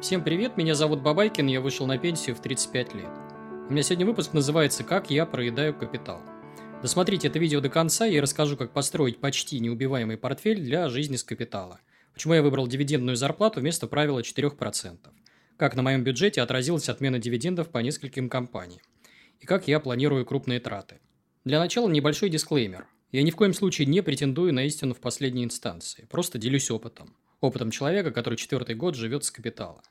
Всем привет, меня зовут Бабайкин, я вышел на пенсию в 35 лет. У меня сегодня выпуск называется «Как я проедаю капитал». Досмотрите это видео до конца, я расскажу, как построить почти неубиваемый портфель для жизни с капитала. Почему я выбрал дивидендную зарплату вместо правила 4%. Как на моем бюджете отразилась отмена дивидендов по нескольким компаниям. И как я планирую крупные траты. Для начала небольшой дисклеймер. Я ни в коем случае не претендую на истину в последней инстанции. Просто делюсь опытом опытом человека, который четвертый год живет с капитала.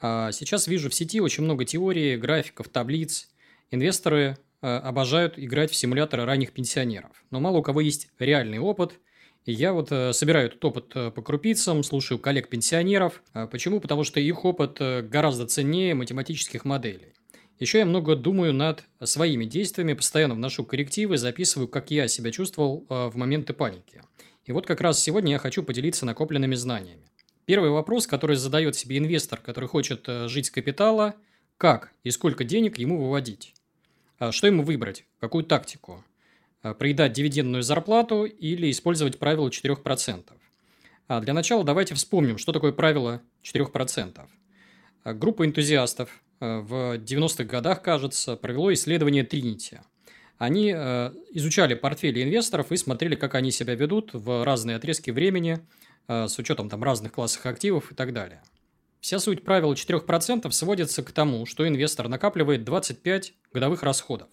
А сейчас вижу в сети очень много теорий, графиков, таблиц. Инвесторы э, обожают играть в симуляторы ранних пенсионеров. Но мало у кого есть реальный опыт. И я вот э, собираю этот опыт э, по крупицам, слушаю коллег-пенсионеров. А почему? Потому что их опыт гораздо ценнее математических моделей. Еще я много думаю над своими действиями, постоянно вношу коррективы, записываю, как я себя чувствовал в моменты паники. И вот как раз сегодня я хочу поделиться накопленными знаниями. Первый вопрос, который задает себе инвестор, который хочет э, жить с капитала, как и сколько денег ему выводить? А что ему выбрать? Какую тактику? А, проедать дивидендную зарплату или использовать правило 4%? А для начала давайте вспомним, что такое правило 4%. А, группа энтузиастов э, в 90-х годах, кажется, провело исследование Тринити – они э, изучали портфели инвесторов и смотрели, как они себя ведут в разные отрезки времени э, с учетом там разных классов активов и так далее. Вся суть правила 4% сводится к тому, что инвестор накапливает 25 годовых расходов.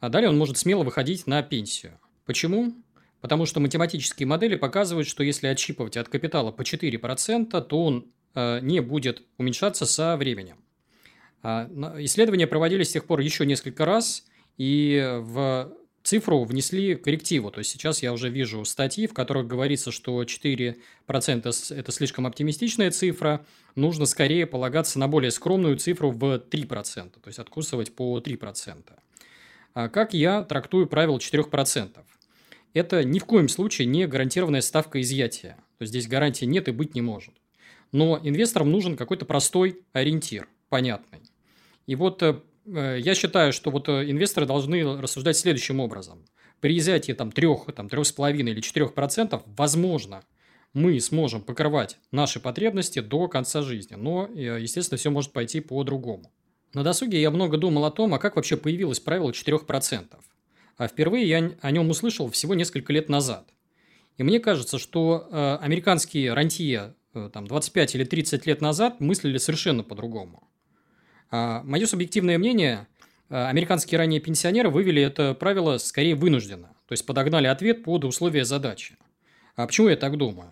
А далее он может смело выходить на пенсию. Почему? Потому что математические модели показывают, что если отщипывать от капитала по 4%, то он э, не будет уменьшаться со временем. А, исследования проводились с тех пор еще несколько раз – и в цифру внесли коррективу. То есть сейчас я уже вижу статьи, в которых говорится, что 4% это слишком оптимистичная цифра, нужно скорее полагаться на более скромную цифру в 3%, то есть откусывать по 3%. А как я трактую правило 4%? Это ни в коем случае не гарантированная ставка изъятия. То есть здесь гарантии нет и быть не может. Но инвесторам нужен какой-то простой ориентир, понятный. И вот э, я считаю, что вот э, инвесторы должны рассуждать следующим образом. При изъятии там, 3, там, 3,5 или 4%, возможно, мы сможем покрывать наши потребности до конца жизни. Но, э, естественно, все может пойти по-другому. На досуге я много думал о том, а как вообще появилось правило 4%. А впервые я о нем услышал всего несколько лет назад. И мне кажется, что э, американские рантье э, там, 25 или 30 лет назад мыслили совершенно по-другому. А, Мое субъективное мнение, а, американские ранние пенсионеры вывели это правило скорее вынужденно, то есть подогнали ответ под условия задачи. А почему я так думаю?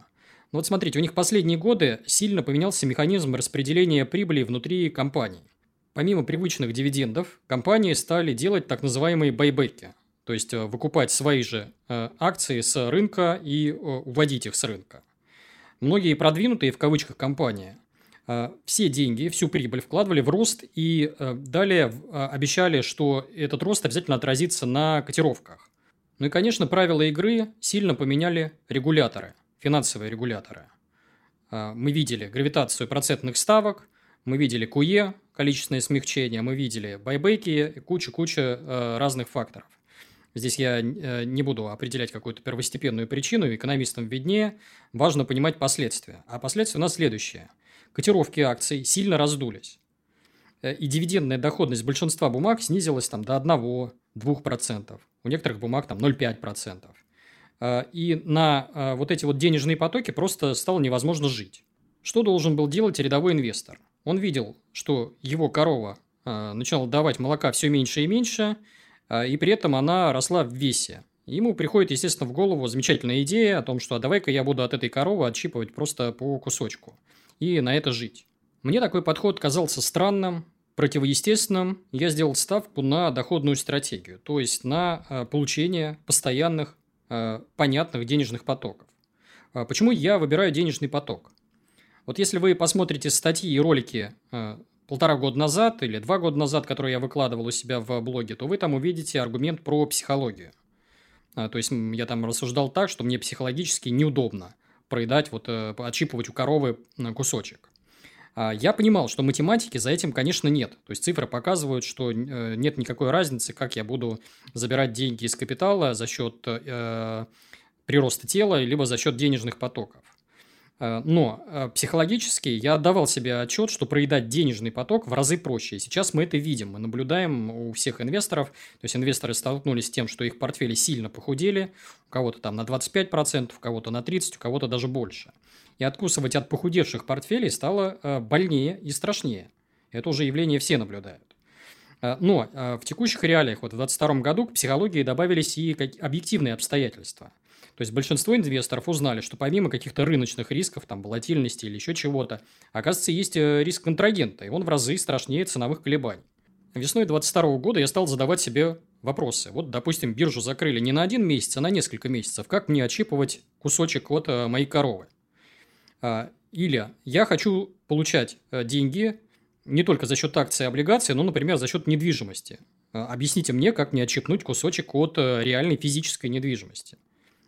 Ну вот смотрите, у них последние годы сильно поменялся механизм распределения прибыли внутри компаний. Помимо привычных дивидендов, компании стали делать так называемые байбеки, то есть э, выкупать свои же э, акции с рынка и э, уводить их с рынка. Многие продвинутые в кавычках компании все деньги, всю прибыль вкладывали в рост и э, далее э, обещали, что этот рост обязательно отразится на котировках. Ну и, конечно, правила игры сильно поменяли регуляторы, финансовые регуляторы. Мы видели гравитацию процентных ставок, мы видели КУЕ, количественное смягчение, мы видели байбеки и куча-куча разных факторов. Здесь я не буду определять какую-то первостепенную причину, экономистам виднее. Важно понимать последствия. А последствия у нас следующие – котировки акций сильно раздулись. Э, и дивидендная доходность большинства бумаг снизилась там, до 1-2%. У некоторых бумаг там 0,5%. Э, и на э, вот эти вот денежные потоки просто стало невозможно жить. Что должен был делать рядовой инвестор? Он видел, что его корова начала давать молока все меньше и меньше, и при этом она росла в весе. Ему приходит, естественно, в голову замечательная идея о том, что а давай-ка я буду от этой коровы отщипывать просто по кусочку и на это жить. Мне такой подход казался странным, противоестественным. Я сделал ставку на доходную стратегию, то есть на э, получение постоянных, э, понятных денежных потоков. А почему я выбираю денежный поток? Вот если вы посмотрите статьи и ролики э, полтора года назад или два года назад, которые я выкладывал у себя в блоге, то вы там увидите аргумент про психологию. А, то есть я там рассуждал так, что мне психологически неудобно – проедать, вот э, отщипывать у коровы кусочек. А я понимал, что математики за этим, конечно, нет. То есть цифры показывают, что э, нет никакой разницы, как я буду забирать деньги из капитала за счет э, прироста тела, либо за счет денежных потоков. Э, но э, психологически я отдавал себе отчет, что проедать денежный поток в разы проще. Сейчас мы это видим. Мы наблюдаем у всех инвесторов. То есть инвесторы столкнулись с тем, что их портфели сильно похудели. У кого-то там на 25%, у кого-то на 30%, у кого-то даже больше. И откусывать от похудевших портфелей стало э, больнее и страшнее. Это уже явление все наблюдают. Но в текущих реалиях, вот в 2022 году к психологии добавились и объективные обстоятельства – то есть большинство инвесторов узнали, что помимо каких-то рыночных рисков, там, волатильности или еще чего-то, оказывается, есть э, риск контрагента, и он в разы страшнее ценовых колебаний. Весной 2022 года я стал задавать себе вопросы. Вот, допустим, биржу закрыли не на один месяц, а на несколько месяцев. Как мне отщипывать кусочек от э, моей коровы? А, или я хочу получать э, деньги не только за счет акций и облигаций, но, например, за счет недвижимости. Объясните мне, как мне отщипнуть кусочек от реальной физической недвижимости.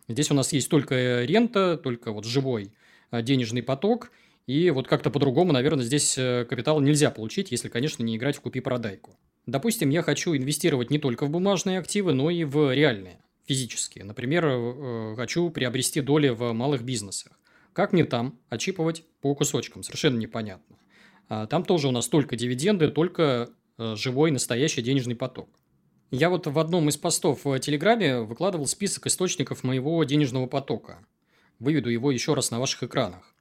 Здесь у нас есть только рента, только вот живой э, денежный поток. И вот как-то по-другому, наверное, здесь э, капитал нельзя получить, если, конечно, не играть в купи-продайку. Допустим, я хочу инвестировать не только в бумажные активы, но и в реальные, физические. Например, э, хочу приобрести доли в малых бизнесах. Как мне там отчипывать по кусочкам? Совершенно непонятно. А там тоже у нас только дивиденды, только живой настоящий денежный поток. Я вот в одном из постов в Телеграме выкладывал список источников моего денежного потока. Выведу его еще раз на ваших экранах.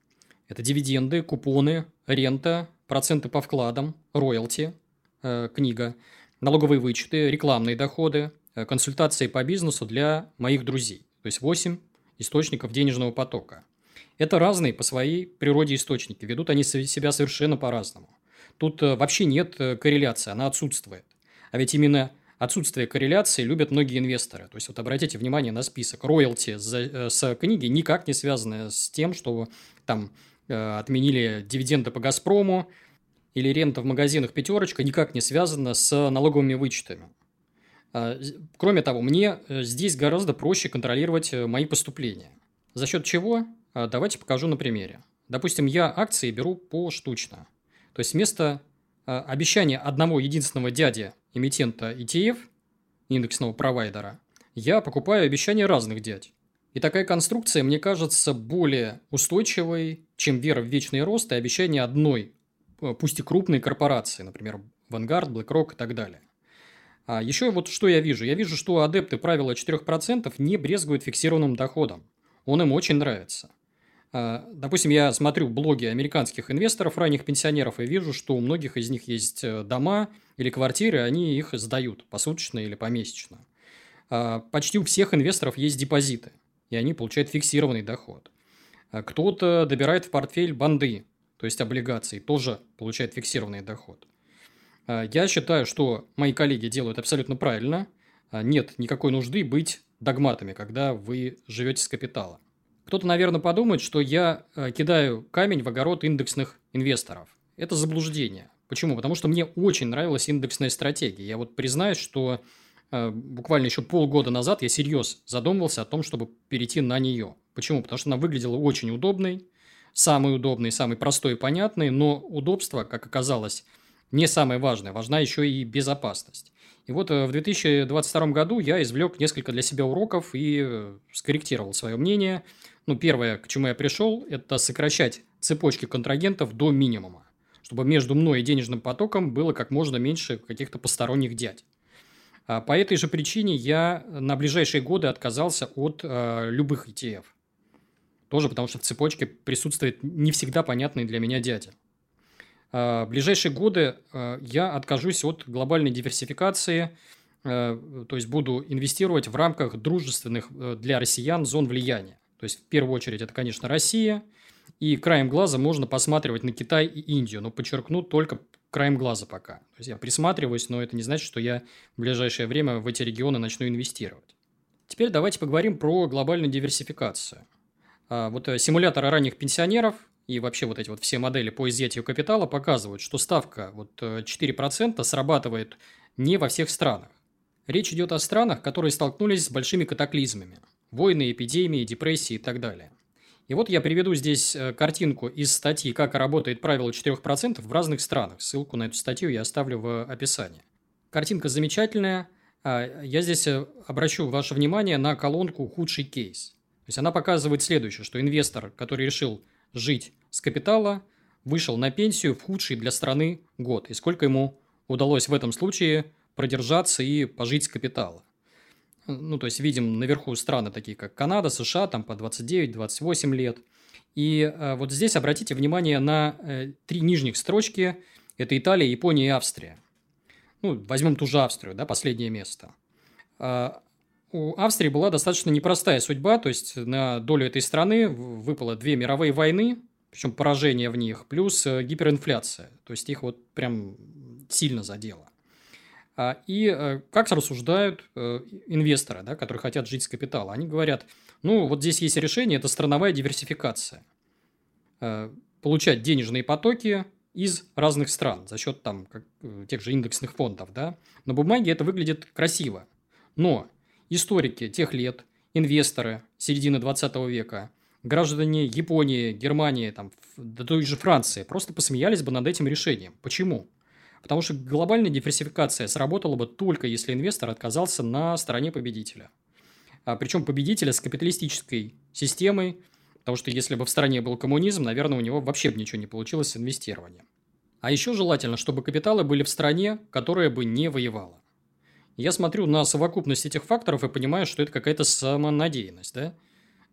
Это дивиденды, купоны, рента, проценты по вкладам, роялти, э, книга, налоговые вычеты, рекламные доходы, э, консультации по бизнесу для моих друзей. То есть 8 источников денежного потока. Это разные по своей природе источники. Ведут они себя совершенно по-разному. Тут э, вообще нет э, корреляции, она отсутствует. А ведь именно отсутствие корреляции любят многие инвесторы. То есть, вот обратите внимание на список. Роялти э, с книги никак не связаны с тем, что там э, отменили дивиденды по «Газпрому», или рента в магазинах «Пятерочка» никак не связана с налоговыми вычетами. А, кроме того, мне э, здесь гораздо проще контролировать мои поступления. За счет чего? А, давайте покажу на примере. Допустим, я акции беру поштучно. То есть вместо обещания одного единственного дяди эмитента ETF, индексного провайдера, я покупаю обещания разных дядь. И такая конструкция мне кажется более устойчивой, чем вера в вечный рост и обещание одной, э, пусть и крупной корпорации, например, Vanguard, BlackRock и так далее. А еще вот что я вижу. Я вижу, что адепты правила 4% не брезгуют фиксированным доходом. Он им очень нравится. А, допустим, я смотрю блоги американских инвесторов, ранних пенсионеров, и вижу, что у многих из них есть э, дома или квартиры, они их сдают посуточно или помесячно. А, почти у всех инвесторов есть депозиты, и они получают фиксированный доход. А, кто-то добирает в портфель банды, то есть облигации, тоже получает фиксированный доход. Я считаю, что мои коллеги делают абсолютно правильно. Нет никакой нужды быть догматами, когда вы живете с капитала. Кто-то, наверное, подумает, что я э, кидаю камень в огород индексных инвесторов. Это заблуждение. Почему? Потому что мне очень нравилась индексная стратегия. Я вот признаюсь, что э, буквально еще полгода назад я серьезно задумывался о том, чтобы перейти на нее. Почему? Потому что она выглядела очень удобной, самый удобный, самый простой и понятный, но удобство, как оказалось, не самое важное. Важна еще и безопасность. И вот э, в 2022 году я извлек несколько для себя уроков и скорректировал свое мнение – ну, первое, к чему я пришел, это сокращать цепочки контрагентов до минимума, чтобы между мной и денежным потоком было как можно меньше каких-то посторонних дядь. А по этой же причине я на ближайшие годы отказался от э, любых ETF. Тоже потому, что в цепочке присутствует не всегда понятный для меня дядя. А в ближайшие годы э, я откажусь от глобальной диверсификации, э, то есть буду инвестировать в рамках дружественных э, для россиян зон влияния. То есть, в первую очередь, это, конечно, Россия. И краем глаза можно посматривать на Китай и Индию. Но подчеркну только краем глаза пока. То есть, я присматриваюсь, но это не значит, что я в ближайшее время в эти регионы начну инвестировать. Теперь давайте поговорим про глобальную диверсификацию. А, вот э, симуляторы ранних пенсионеров и вообще вот эти вот все модели по изъятию капитала показывают, что ставка вот 4% э, срабатывает не во всех странах. Речь идет о странах, которые столкнулись с большими катаклизмами – войны, эпидемии, депрессии и так далее. И вот я приведу здесь э, картинку из статьи «Как работает правило 4% в разных странах». Ссылку на эту статью я оставлю в описании. Картинка замечательная. А, я здесь э, обращу ваше внимание на колонку «Худший кейс». То есть она показывает следующее, что инвестор, который решил жить с капитала, вышел на пенсию в худший для страны год. И сколько ему удалось в этом случае продержаться и пожить с капитала. Ну, то есть, видим наверху страны, такие как Канада, США, там по 29-28 лет. И э, вот здесь обратите внимание на э, три нижних строчки. Это Италия, Япония и Австрия. Ну, возьмем ту же Австрию, да, последнее место. А, у Австрии была достаточно непростая судьба, то есть на долю этой страны выпало две мировые войны, причем поражение в них, плюс э, гиперинфляция. То есть их вот прям сильно задело. А, и э, как рассуждают э, инвесторы, да, которые хотят жить с капитала? Они говорят, ну, вот здесь есть решение, это страновая диверсификация. Получать денежные потоки из разных стран за счет там, как, тех же индексных фондов. Да? На бумаге это выглядит красиво. Но историки тех лет, инвесторы середины 20 века, граждане Японии, Германии, там, да той же Франции просто посмеялись бы над этим решением. Почему? Потому что глобальная диверсификация сработала бы только если инвестор отказался на стороне победителя. А, причем победителя с капиталистической системой, потому что если бы в стране был коммунизм, наверное, у него вообще бы ничего не получилось с инвестированием. А еще желательно, чтобы капиталы были в стране, которая бы не воевала. Я смотрю на совокупность этих факторов и понимаю, что это какая-то самонадеянность, да?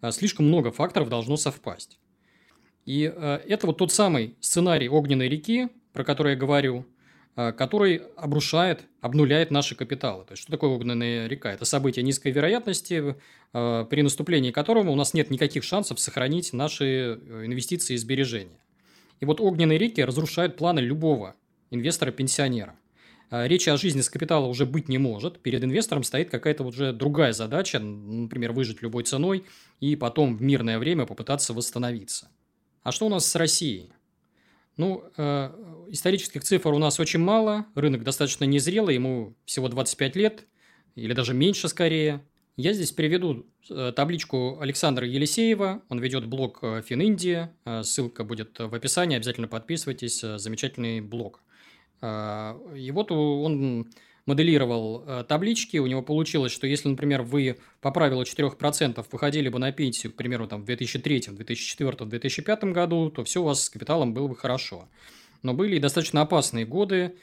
А, слишком много факторов должно совпасть. И э, это вот тот самый сценарий огненной реки, про который я говорю, который обрушает, обнуляет наши капиталы. То есть, что такое огненная река? Это событие низкой вероятности, э, при наступлении которого у нас нет никаких шансов сохранить наши инвестиции и сбережения. И вот огненные реки разрушают планы любого инвестора-пенсионера. Речи о жизни с капитала уже быть не может. Перед инвестором стоит какая-то уже другая задача, например, выжить любой ценой и потом в мирное время попытаться восстановиться. А что у нас с Россией? Ну, э, исторических цифр у нас очень мало, рынок достаточно незрелый, ему всего 25 лет, или даже меньше скорее. Я здесь приведу э, табличку Александра Елисеева, он ведет блог э, Фининдия, э, ссылка будет в описании, обязательно подписывайтесь, замечательный блог. И вот он моделировал таблички, у него получилось, что если, например, вы по правилу 4% выходили бы на пенсию, к примеру, там, в 2003, 2004, 2005 году, то все у вас с капиталом было бы хорошо. Но были и достаточно опасные годы,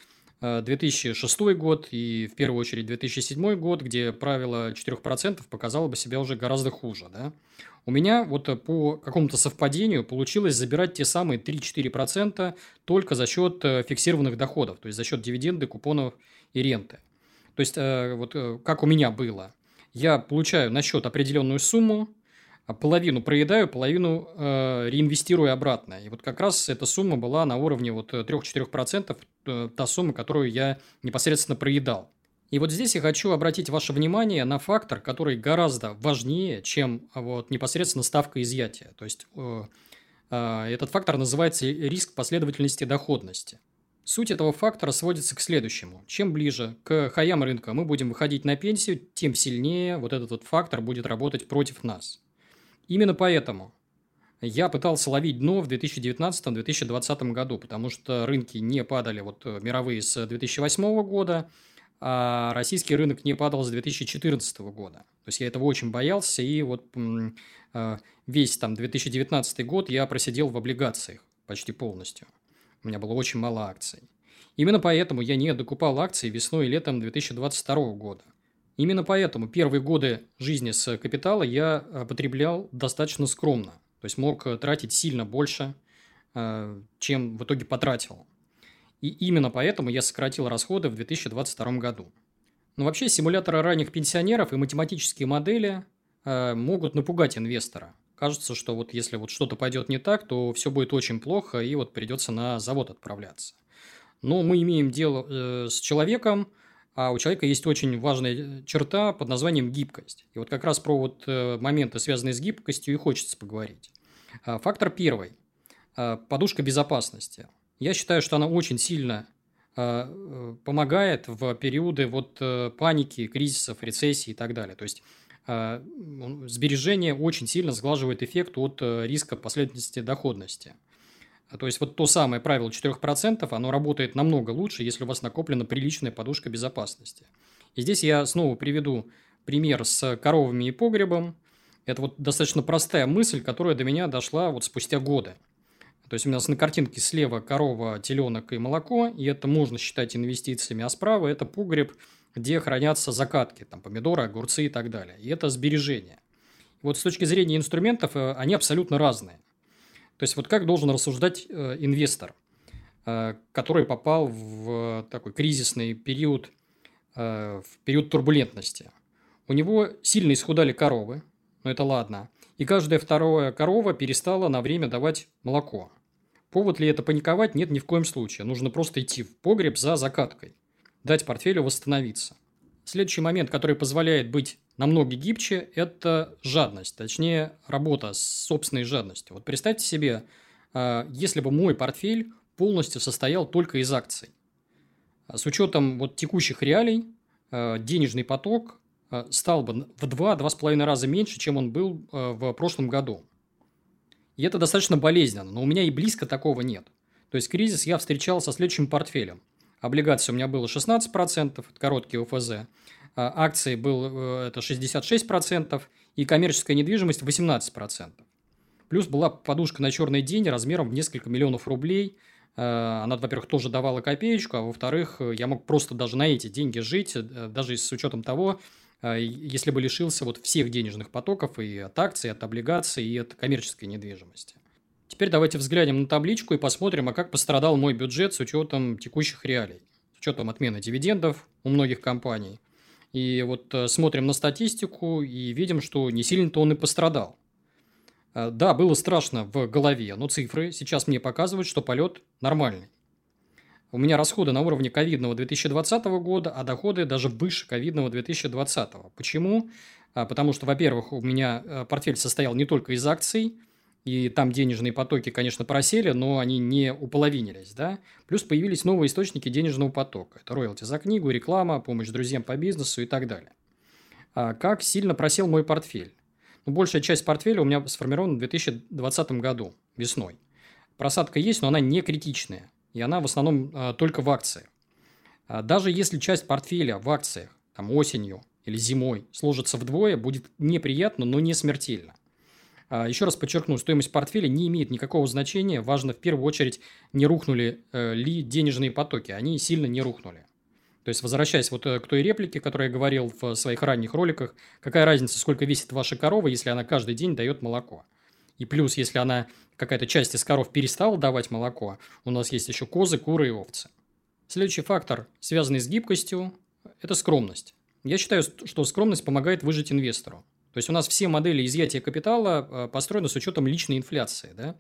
2006 э, год и, в первую очередь, 2007 год, где правило 4% показало бы себя уже гораздо хуже. Да? У меня вот э, по какому-то совпадению получилось забирать те самые 3-4% только за счет э, фиксированных доходов, то есть за счет дивиденды, купонов и ренты. То есть, вот как у меня было. Я получаю на счет определенную сумму, половину проедаю, половину э, реинвестирую обратно. И вот как раз эта сумма была на уровне вот 3-4%, э, та сумма, которую я непосредственно проедал. И вот здесь я хочу обратить ваше внимание на фактор, который гораздо важнее, чем вот непосредственно ставка изъятия. То есть э, э, этот фактор называется риск последовательности доходности. Суть этого фактора сводится к следующему. Чем ближе к хаям рынка мы будем выходить на пенсию, тем сильнее вот этот вот фактор будет работать против нас. Именно поэтому я пытался ловить дно в 2019-2020 году, потому что рынки не падали вот э, мировые с 2008 года, а российский рынок не падал с 2014 года. То есть я этого очень боялся, и вот а, весь там 2019 год я просидел в облигациях почти полностью. У меня было очень мало акций. Именно поэтому я не докупал акции весной и летом 2022 года. Именно поэтому первые годы жизни с капитала я а, потреблял достаточно скромно. То есть мог тратить сильно больше, чем в итоге потратил. И именно поэтому я сократил расходы в 2022 году. Но вообще симуляторы ранних пенсионеров и математические модели э, могут напугать инвестора. Кажется, что вот если вот что-то пойдет не так, то все будет очень плохо и вот придется на завод отправляться. Но мы имеем дело э, с человеком, а у человека есть очень важная черта под названием гибкость. И вот как раз про вот э, моменты, связанные с гибкостью, и хочется поговорить. А, фактор первый. А, подушка безопасности. Я считаю, что она очень сильно а, э, помогает в периоды вот э, паники, кризисов, рецессии и так далее. То есть э, сбережение очень сильно сглаживает эффект от э, риска последовательности доходности. То есть вот то самое правило 4%, оно работает намного лучше, если у вас накоплена приличная подушка безопасности. И здесь я снова приведу пример с коровами и погребом. Это вот достаточно простая мысль, которая до меня дошла вот спустя годы. То есть у нас на картинке слева корова, теленок и молоко, и это можно считать инвестициями, а справа это погреб, где хранятся закатки, там помидоры, огурцы и так далее. И это сбережение. Вот с точки зрения инструментов э, они абсолютно разные. То есть вот как должен рассуждать э, инвестор, э, который попал в такой кризисный период, в период турбулентности. У него сильно исхудали коровы, но это ладно. И каждая вторая корова перестала на время давать молоко. Повод ли это паниковать? Нет, ни в коем случае. Нужно просто идти в погреб за закаткой. Дать портфелю восстановиться. Следующий момент, который позволяет быть намного гибче, это жадность. Точнее, работа с собственной жадностью. Вот представьте себе, а, если бы мой портфель полностью состоял только из акций. С учетом вот текущих реалий, а, денежный поток стал бы в 2-2,5 раза меньше, чем он был в прошлом году. И это достаточно болезненно, но у меня и близко такого нет. То есть кризис я встречал со следующим портфелем. Облигации у меня было 16%, короткий ОФЗ. Э, акции был это 66%, и коммерческая недвижимость 18%. Плюс была подушка на черный день размером в несколько миллионов рублей. Она, во-первых, тоже давала копеечку, а во-вторых, я мог просто даже на эти деньги жить, даже с учетом того, а, если бы лишился вот всех денежных потоков и от акций, и от облигаций, и от коммерческой недвижимости. Теперь давайте взглянем на табличку и посмотрим, а как пострадал мой бюджет с учетом текущих реалий, с учетом отмены дивидендов у многих компаний. И вот э, смотрим на статистику и видим, что не сильно-то он и пострадал. А, да, было страшно в голове, но цифры сейчас мне показывают, что полет нормальный. У меня расходы на уровне ковидного 2020 года, а доходы даже выше ковидного 2020. Почему? А, потому что, во-первых, у меня э, портфель состоял не только из акций, и там денежные потоки, конечно, просели, но они не уполовинились, да. Плюс появились новые источники денежного потока. Это роялти за книгу, реклама, помощь друзьям по бизнесу и так далее. А как сильно просел мой портфель? Ну, большая часть портфеля у меня сформирована в 2020 году, весной. Просадка есть, но она не критичная и она в основном а, только в акциях. А даже если часть портфеля в акциях там, осенью или зимой сложится вдвое, будет неприятно, но не смертельно. А, еще раз подчеркну, стоимость портфеля не имеет никакого значения. Важно в первую очередь, не рухнули э, ли денежные потоки. Они сильно не рухнули. То есть, возвращаясь вот э, к той реплике, которую я говорил в своих ранних роликах, какая разница, сколько весит ваша корова, если она каждый день дает молоко. И плюс, если она какая-то часть из коров перестала давать молоко, у нас есть еще козы, куры и овцы. Следующий фактор, связанный с гибкостью, это скромность. Я считаю, что скромность помогает выжить инвестору. То есть у нас все модели изъятия капитала э, построены с учетом личной инфляции. Да?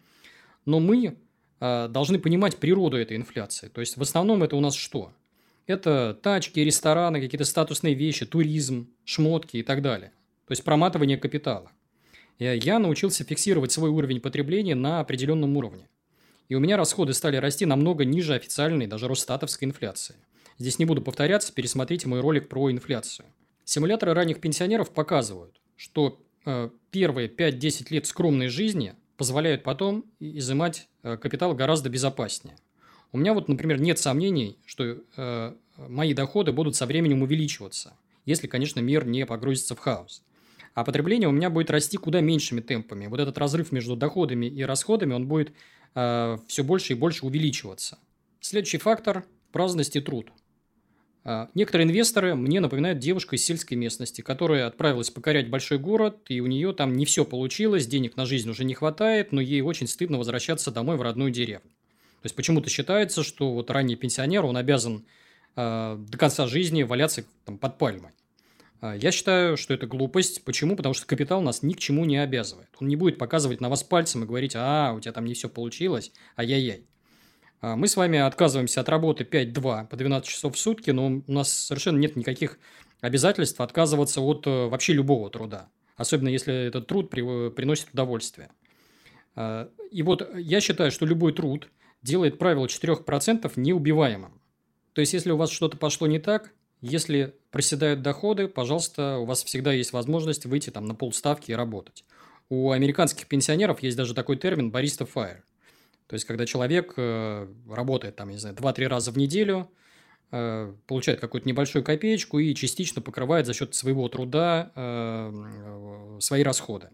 Но мы э, должны понимать природу этой инфляции. То есть в основном это у нас что? Это тачки, рестораны, какие-то статусные вещи, туризм, шмотки и так далее. То есть проматывание капитала. Я научился фиксировать свой уровень потребления на определенном уровне. И у меня расходы стали расти намного ниже официальной, даже Росстатовской инфляции. Здесь не буду повторяться, пересмотрите мой ролик про инфляцию. Симуляторы ранних пенсионеров показывают, что э, первые 5-10 лет скромной жизни позволяют потом изымать э, капитал гораздо безопаснее. У меня вот, например, нет сомнений, что э, мои доходы будут со временем увеличиваться, если, конечно, мир не погрузится в хаос а потребление у меня будет расти куда меньшими темпами. Вот этот разрыв между доходами и расходами, он будет э, все больше и больше увеличиваться. Следующий фактор – праздность и труд. Э, некоторые инвесторы мне напоминают девушку из сельской местности, которая отправилась покорять большой город, и у нее там не все получилось, денег на жизнь уже не хватает, но ей очень стыдно возвращаться домой в родную деревню. То есть почему-то считается, что вот ранний пенсионер, он обязан э, до конца жизни валяться там, под пальмой. А, я считаю, что это глупость. Почему? Потому что капитал нас ни к чему не обязывает. Он не будет показывать на вас пальцем и говорить, а, у тебя там не все получилось, ай-яй-яй. А, мы с вами отказываемся от работы 5-2 по 12 часов в сутки, но у нас совершенно нет никаких обязательств отказываться от э, вообще любого труда. Особенно если этот труд приносит удовольствие. А, и вот я считаю, что любой труд делает правило 4% неубиваемым. То есть, если у вас что-то пошло не так, если проседают доходы, пожалуйста, у вас всегда есть возможность выйти там на полставки и работать. У американских пенсионеров есть даже такой термин «бариста fire». То есть, когда человек э, работает там, не знаю, 2-3 раза в неделю, э, получает какую-то небольшую копеечку и частично покрывает за счет своего труда э, свои расходы.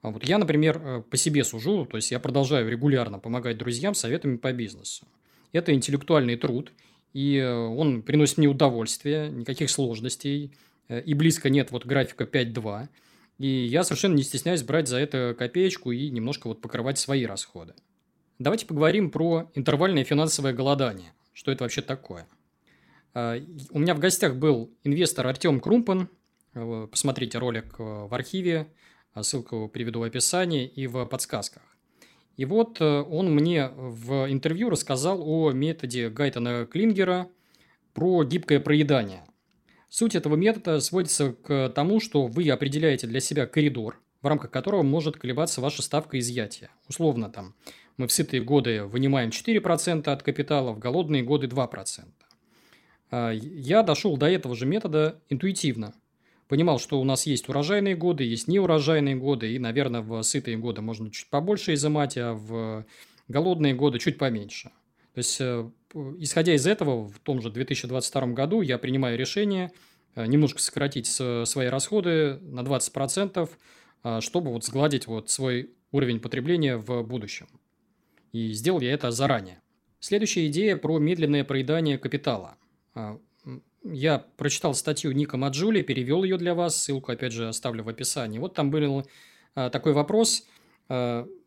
А вот я, например, по себе сужу, то есть я продолжаю регулярно помогать друзьям советами по бизнесу. Это интеллектуальный труд, и он приносит мне удовольствие, никаких сложностей, и близко нет вот графика 5.2. И я совершенно не стесняюсь брать за это копеечку и немножко вот покрывать свои расходы. Давайте поговорим про интервальное финансовое голодание. Что это вообще такое? А, у меня в гостях был инвестор Артем Крумпан. Э, посмотрите ролик э, в архиве, а ссылку приведу в описании и в подсказках. И вот э, он мне в интервью рассказал о методе Гайтона Клингера про гибкое проедание. Суть этого метода сводится к тому, что вы определяете для себя коридор, рамках которого может колебаться ваша ставка изъятия. Условно там мы в сытые годы вынимаем 4% от капитала, в голодные годы 2%. А, я дошел до этого же метода интуитивно. Понимал, что у нас есть урожайные годы, есть неурожайные годы, и, наверное, в сытые годы можно чуть побольше изымать, а в голодные годы чуть поменьше. То есть э, исходя из этого, в том же 2022 году я принимаю решение э, немножко сократить свои расходы на 20%, э, чтобы вот сгладить вот свой уровень потребления в будущем. И сделал я это заранее. Следующая идея про медленное проедание капитала. А, я прочитал статью Ника Маджули, перевел ее для вас, ссылку опять же оставлю в описании. Вот там был а, такой вопрос.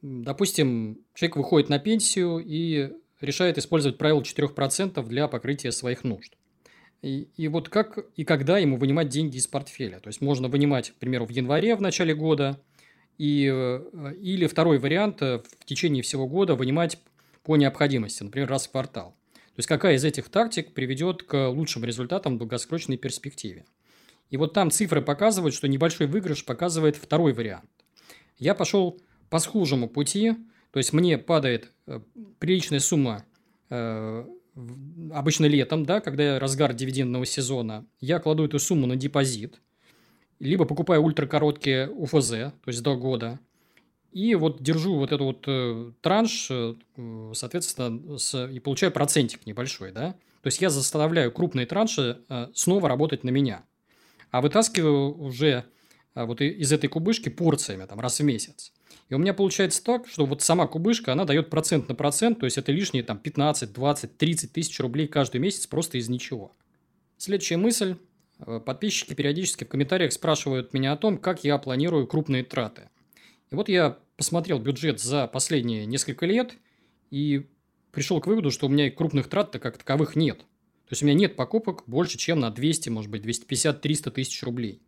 Допустим, человек выходит на пенсию и решает использовать правило 4% для покрытия своих нужд. И, и вот как и когда ему вынимать деньги из портфеля. То есть можно вынимать, к примеру, в январе в начале года, и, э, или второй вариант э, в течение всего года вынимать по необходимости, например, раз в квартал. То есть какая из этих тактик приведет к лучшим результатам в долгосрочной перспективе. И вот там цифры показывают, что небольшой выигрыш показывает второй вариант. Я пошел по схожему пути, то есть мне падает э, приличная сумма обычно летом, да, когда разгар дивидендного сезона, я кладу эту сумму на депозит, либо покупаю ультракороткие УФЗ, то есть до года, и вот держу вот этот вот э, транш, э, соответственно, с, и получаю процентик небольшой, да. То есть я заставляю крупные транши э, снова работать на меня, а вытаскиваю уже вот из этой кубышки порциями, там, раз в месяц. И у меня получается так, что вот сама кубышка, она дает процент на процент, то есть это лишние там 15, 20, 30 тысяч рублей каждый месяц просто из ничего. Следующая мысль. Э, подписчики периодически в комментариях спрашивают меня о том, как я планирую крупные траты. И вот я посмотрел бюджет за последние несколько лет и пришел к выводу, что у меня крупных трат-то как таковых нет. То есть у меня нет покупок больше, чем на 200, может быть, 250-300 тысяч рублей.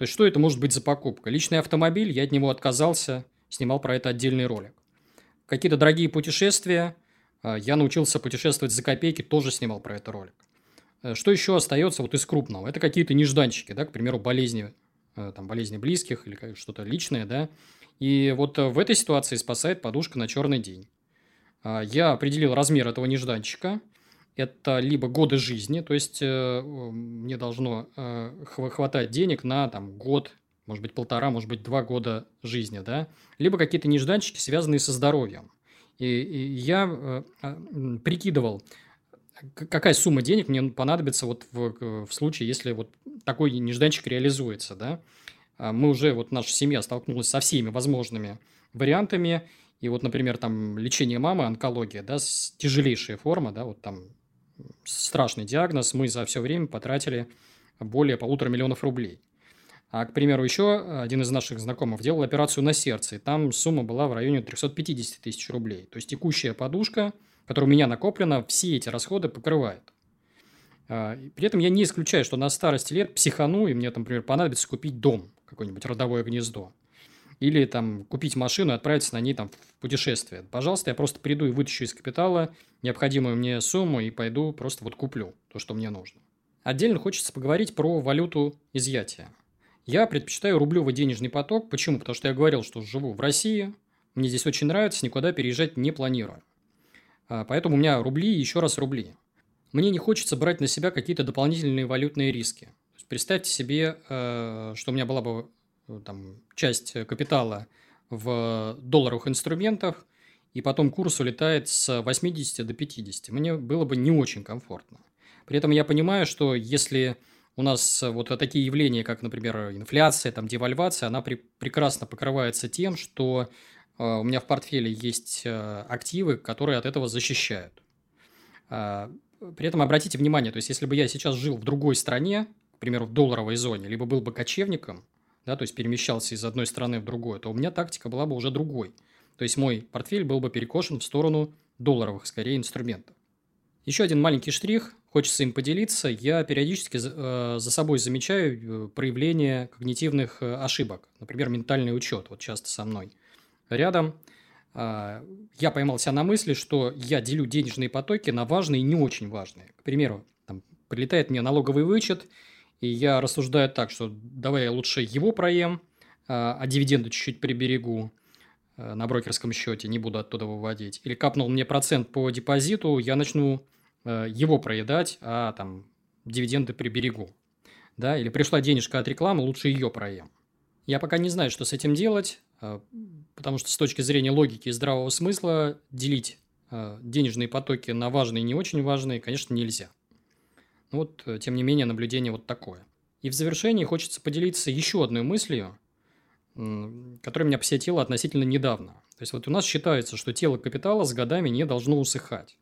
То есть что это может быть за покупка? Личный автомобиль, я от него отказался – снимал про это отдельный ролик. Какие-то дорогие путешествия, а, я научился путешествовать за копейки, тоже снимал про это ролик. Э, что еще остается вот из крупного? Это какие-то нежданчики, да, к примеру, болезни, э, там, болезни близких или что-то личное, да. И вот э, в этой ситуации спасает подушка на черный день. А, я определил размер этого нежданчика. Это либо годы жизни, то есть мне должно хватать денег на там, год может быть, полтора, может быть, два года жизни, да, либо какие-то нежданчики, связанные со здоровьем. И, и я э, а, прикидывал, какая сумма денег мне понадобится вот в, в случае, если вот такой нежданчик реализуется, да. А мы уже, вот наша семья столкнулась со всеми возможными вариантами, и вот, например, там лечение мамы, онкология, да, тяжелейшая форма, да, вот там страшный диагноз, мы за все время потратили более полутора миллионов рублей. А, к примеру, еще один из наших знакомых делал операцию на сердце, и там сумма была в районе 350 тысяч рублей. То есть текущая подушка, которая у меня накоплена, все эти расходы покрывает. А, при этом я не исключаю, что на старости лет психану, и мне, например, понадобится купить дом, какое-нибудь родовое гнездо. Или там купить машину и отправиться на ней там в путешествие. Пожалуйста, я просто приду и вытащу из капитала необходимую мне сумму и пойду просто вот куплю то, что мне нужно. Отдельно хочется поговорить про валюту изъятия. Я предпочитаю рублевый денежный поток. Почему? Потому что я говорил, что живу в России, мне здесь очень нравится, никуда переезжать не планирую. А, поэтому у меня рубли и еще раз рубли. Мне не хочется брать на себя какие-то дополнительные валютные риски. Представьте себе, э, что у меня была бы там, часть капитала в долларовых инструментах, и потом курс улетает с 80 до 50. Мне было бы не очень комфортно. При этом я понимаю, что если у нас вот такие явления, как, например, инфляция, там, девальвация, она при, прекрасно покрывается тем, что э, у меня в портфеле есть э, активы, которые от этого защищают. Э, при этом обратите внимание, то есть, если бы я сейчас жил в другой стране, к примеру, в долларовой зоне, либо был бы кочевником, да, то есть перемещался из одной страны в другую, то у меня тактика была бы уже другой. То есть мой портфель был бы перекошен в сторону долларовых, скорее, инструментов. Еще один маленький штрих, хочется им поделиться. Я периодически за, э, собой замечаю э, проявление когнитивных э, ошибок. Например, ментальный учет, вот часто со мной рядом. Э, я поймал себя на мысли, что я делю денежные потоки на важные и не очень важные. К примеру, там, прилетает мне налоговый вычет, и я рассуждаю так, что давай я лучше его проем, э, а дивиденды чуть-чуть приберегу. Э, на брокерском счете, не буду оттуда выводить, или капнул мне процент по депозиту, я начну э, его проедать, а там дивиденды приберегу. Да, или пришла денежка от рекламы, лучше ее проем. Я пока не знаю, что с этим делать, э, потому что с точки зрения логики и здравого смысла делить денежные потоки на важные и не очень важные, конечно, нельзя. Вот, тем не менее, наблюдение вот такое. И в завершении хочется поделиться еще одной мыслью – которое меня посетило относительно недавно. То есть, вот у нас считается, что тело капитала с годами не должно усыхать.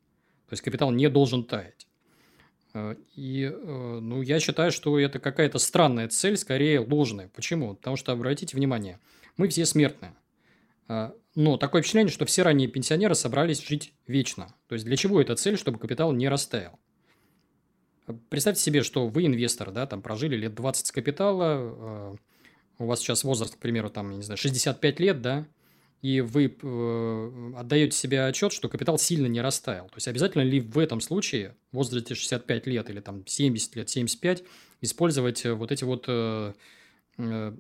То есть, капитал не должен таять. Э, и э, ну, я считаю, что это какая-то странная цель, скорее ложная. Почему? Потому что, обратите внимание, мы все смертные. Э, но такое впечатление, что все ранние пенсионеры собрались жить вечно. То есть, для чего эта цель, чтобы капитал не растаял? Представьте себе, что вы инвестор, да, там прожили лет 20 с капитала, у вас сейчас возраст, к примеру, там, не знаю, 65 лет, да, и вы э, отдаете себе отчет, что капитал сильно не растаял. То есть, обязательно ли в этом случае, в возрасте 65 лет или там 70 лет, 75, использовать э, вот эти вот э, э,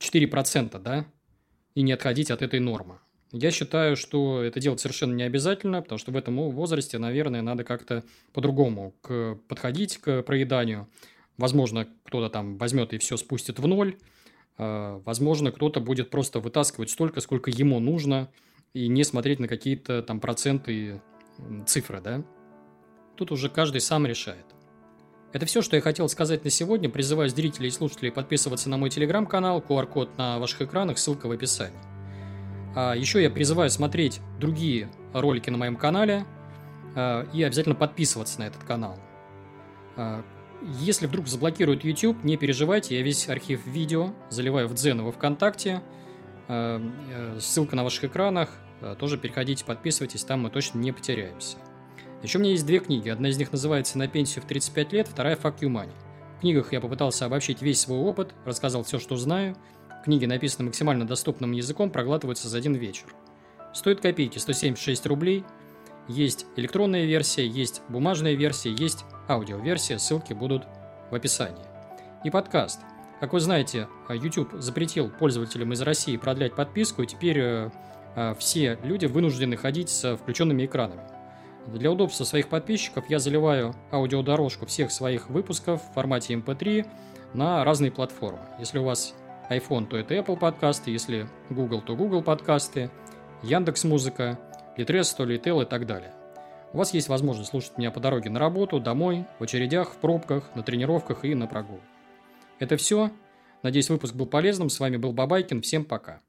4%, да, и не отходить от этой нормы? Я считаю, что это делать совершенно не обязательно, потому что в этом возрасте, наверное, надо как-то по-другому к, подходить к проеданию. Возможно, кто-то там возьмет и все спустит в ноль, а, возможно, кто-то будет просто вытаскивать столько, сколько ему нужно, и не смотреть на какие-то там проценты, цифры, да? Тут уже каждый сам решает. Это все, что я хотел сказать на сегодня. Призываю зрителей и слушателей подписываться на мой телеграм-канал, QR-код на ваших экранах, ссылка в описании. А еще я призываю смотреть другие ролики на моем канале а, и обязательно подписываться на этот канал. А, если вдруг заблокируют YouTube, не переживайте, я весь архив видео заливаю в Дзен и во Вконтакте. Э, ссылка на ваших экранах. Тоже переходите, подписывайтесь, там мы точно не потеряемся. Еще у меня есть две книги. Одна из них называется «На пенсию в 35 лет», вторая «Fuck you money». В книгах я попытался обобщить весь свой опыт, рассказал все, что знаю. Книги написаны максимально доступным языком, проглатываются за один вечер. Стоит копейки, 176 рублей. Есть электронная версия, есть бумажная версия, есть аудиоверсия, ссылки будут в описании. И подкаст. Как вы знаете, YouTube запретил пользователям из России продлять подписку, и теперь э, э, все люди вынуждены ходить с включенными экранами. Для удобства своих подписчиков я заливаю аудиодорожку всех своих выпусков в формате MP3 эм на разные платформы. Если у вас iPhone, то это Apple подкасты, если Google, то Google подкасты, Яндекс Музыка, Litres, то Litel и так далее. У вас есть возможность слушать меня по дороге на работу, домой, в очередях, в пробках, на тренировках и на прогулках. Это все. Надеюсь, выпуск был полезным. С вами был Бабайкин. Всем пока.